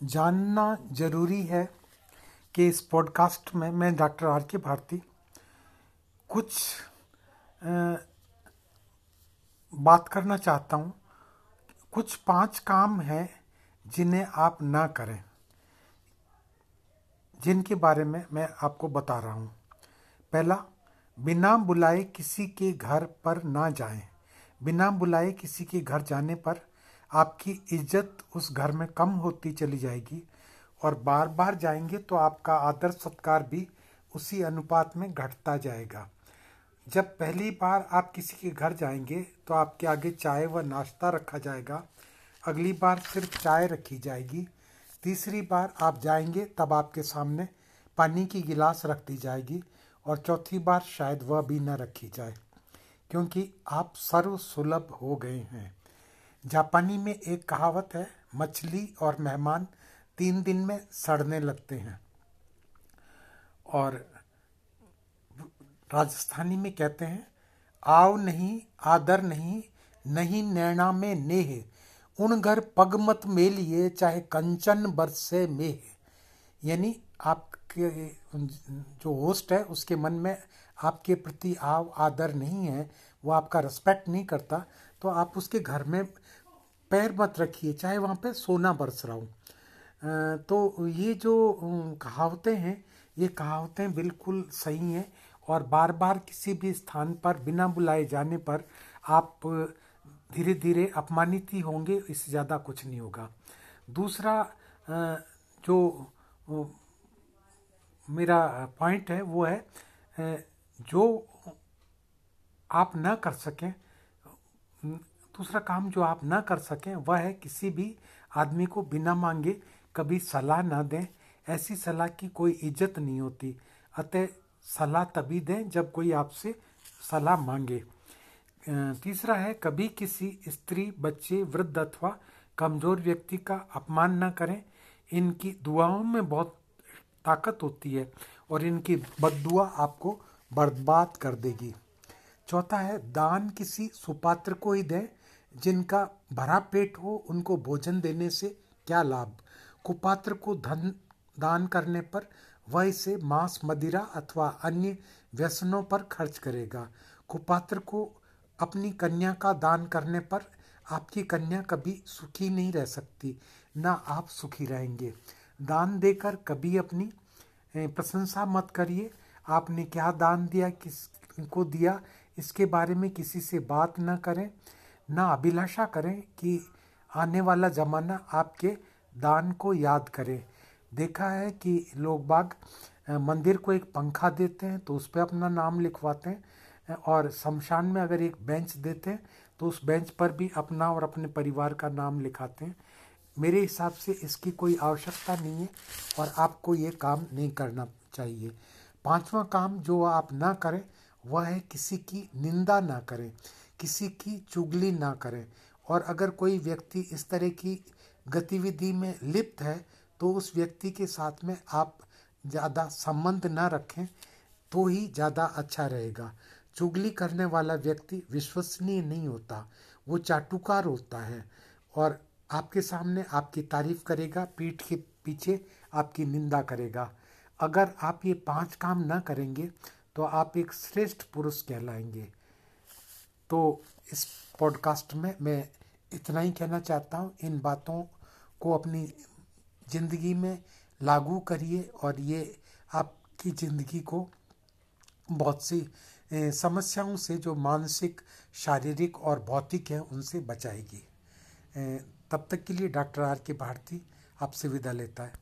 जानना ज़रूरी है कि इस पॉडकास्ट में मैं डॉक्टर आर के भारती कुछ अ, बात करना चाहता हूँ। कुछ पाँच काम हैं जिन्हें आप ना करें जिनके बारे में मैं आपको बता रहा हूँ। पहला बिना बुलाए किसी के घर पर ना जाएँ। बिना बुलाए किसी के घर जाने पर आपकी इज़्ज़त उस घर में कम होती चली जाएगी और बार बार जाएँगे तो आपका आदर सत्कार भी उसी अनुपात में घटता जाएगा। जब पहली बार आप किसी के घर जाएँगे तो आपके आगे चाय व नाश्ता रखा जाएगा। अगली बार सिर्फ़ चाय रखी जाएगी। तीसरी बार आप जाएँगे तब आपके सामने पानी की गिलास रख दी जाएगी और चौथी बार शायद वह भी न रखी जाए, क्योंकि आप सर्व सुलभ हो गए हैं। जापानी में एक कहावत है, मछली और मेहमान तीन दिन में सड़ने लगते हैं। और राजस्थानी में कहते हैं आव नहीं, आदर नहीं नहीं नैना में नेह। उन घर पग मत मेलिए, चाहे कंचन बरसे मेह। यानी आपके जो होस्ट है, उसके मन में आपके प्रति आव आदर नहीं है, वो आपका रिस्पेक्ट नहीं करता तो आप उसके घर में पैर मत रखिए, चाहे वहाँ पे सोना बरस रहा हो। तो ये जो कहावतें हैं, ये कहावतें बिल्कुल सही हैं और बार बार किसी भी स्थान पर बिना बुलाए जाने पर आप धीरे धीरे अपमानित ही होंगे, इससे ज़्यादा कुछ नहीं होगा। दूसरा जो मेरा पॉइंट है, वो है जो आप ना कर सकें दूसरा काम जो आप ना कर सकें, वह है किसी भी आदमी को बिना मांगे कभी सलाह ना दें। ऐसी सलाह की कोई इज़्ज़त नहीं होती। अतः सलाह तभी दें जब कोई आपसे सलाह मांगे। तीसरा है, कभी किसी स्त्री, बच्चे, वृद्ध अथवा कमज़ोर व्यक्ति का अपमान न करें। इनकी दुआओं में बहुत ताकत होती है और इनकी बददुआ आपको बर्बाद कर देगी। चौथा है, दान किसी सुपात्र को ही दें जिनका भरा पेट हो, उनको भोजन देने से क्या लाभ? कुपात्र को धन दान करने पर वह इसे मांस, मदिरा अथवा अन्य व्यसनों पर खर्च करेगा। कुपात्र को अपनी कन्या का दान करने पर आपकी कन्या कभी सुखी नहीं रह सकती, ना आप सुखी रहेंगे। दान देकर कभी अपनी प्रशंसा मत करिए। आपने क्या दान दिया, किस, को दिया, इसके बारे में किसी से बात न करें। ना अभिलाषा करें कि आने वाला ज़माना आपके दान को याद करे। देखा है कि लोग बाग मंदिर को एक पंखा देते हैं तो उस पर अपना नाम लिखवाते हैं और शमशान में अगर एक बेंच देते हैं तो उस बेंच पर भी अपना और अपने परिवार का नाम लिखाते हैं। मेरे हिसाब से इसकी कोई आवश्यकता नहीं है, और आपको ये काम नहीं करना चाहिए। पांचवा काम जो आप ना करें, वह है किसी की निंदा ना करें। किसी की चुगली ना करें। और अगर कोई व्यक्ति इस तरह की गतिविधि में लिप्त है तो उस व्यक्ति के साथ में आप ज़्यादा संबंध न रखें तो ही ज़्यादा अच्छा रहेगा। चुगली करने वाला व्यक्ति विश्वसनीय नहीं होता, वो चाटुकार होता है। और आपके सामने आपकी तारीफ़ करेगा, पीठ के पीछे आपकी निंदा करेगा। अगर आप ये पाँच काम ना करेंगे तो आप एक श्रेष्ठ पुरुष कहलाएँगे। तो इस पॉडकास्ट में मैं इतना ही कहना चाहता हूँ, इन बातों को अपनी ज़िंदगी में लागू करिए और ये आपकी ज़िंदगी को बहुत सी समस्याओं से जो मानसिक, शारीरिक और भौतिक है, उनसे बचाएगी। तब तक के लिए डॉक्टर आर के भारती आपसे विदा लेता है।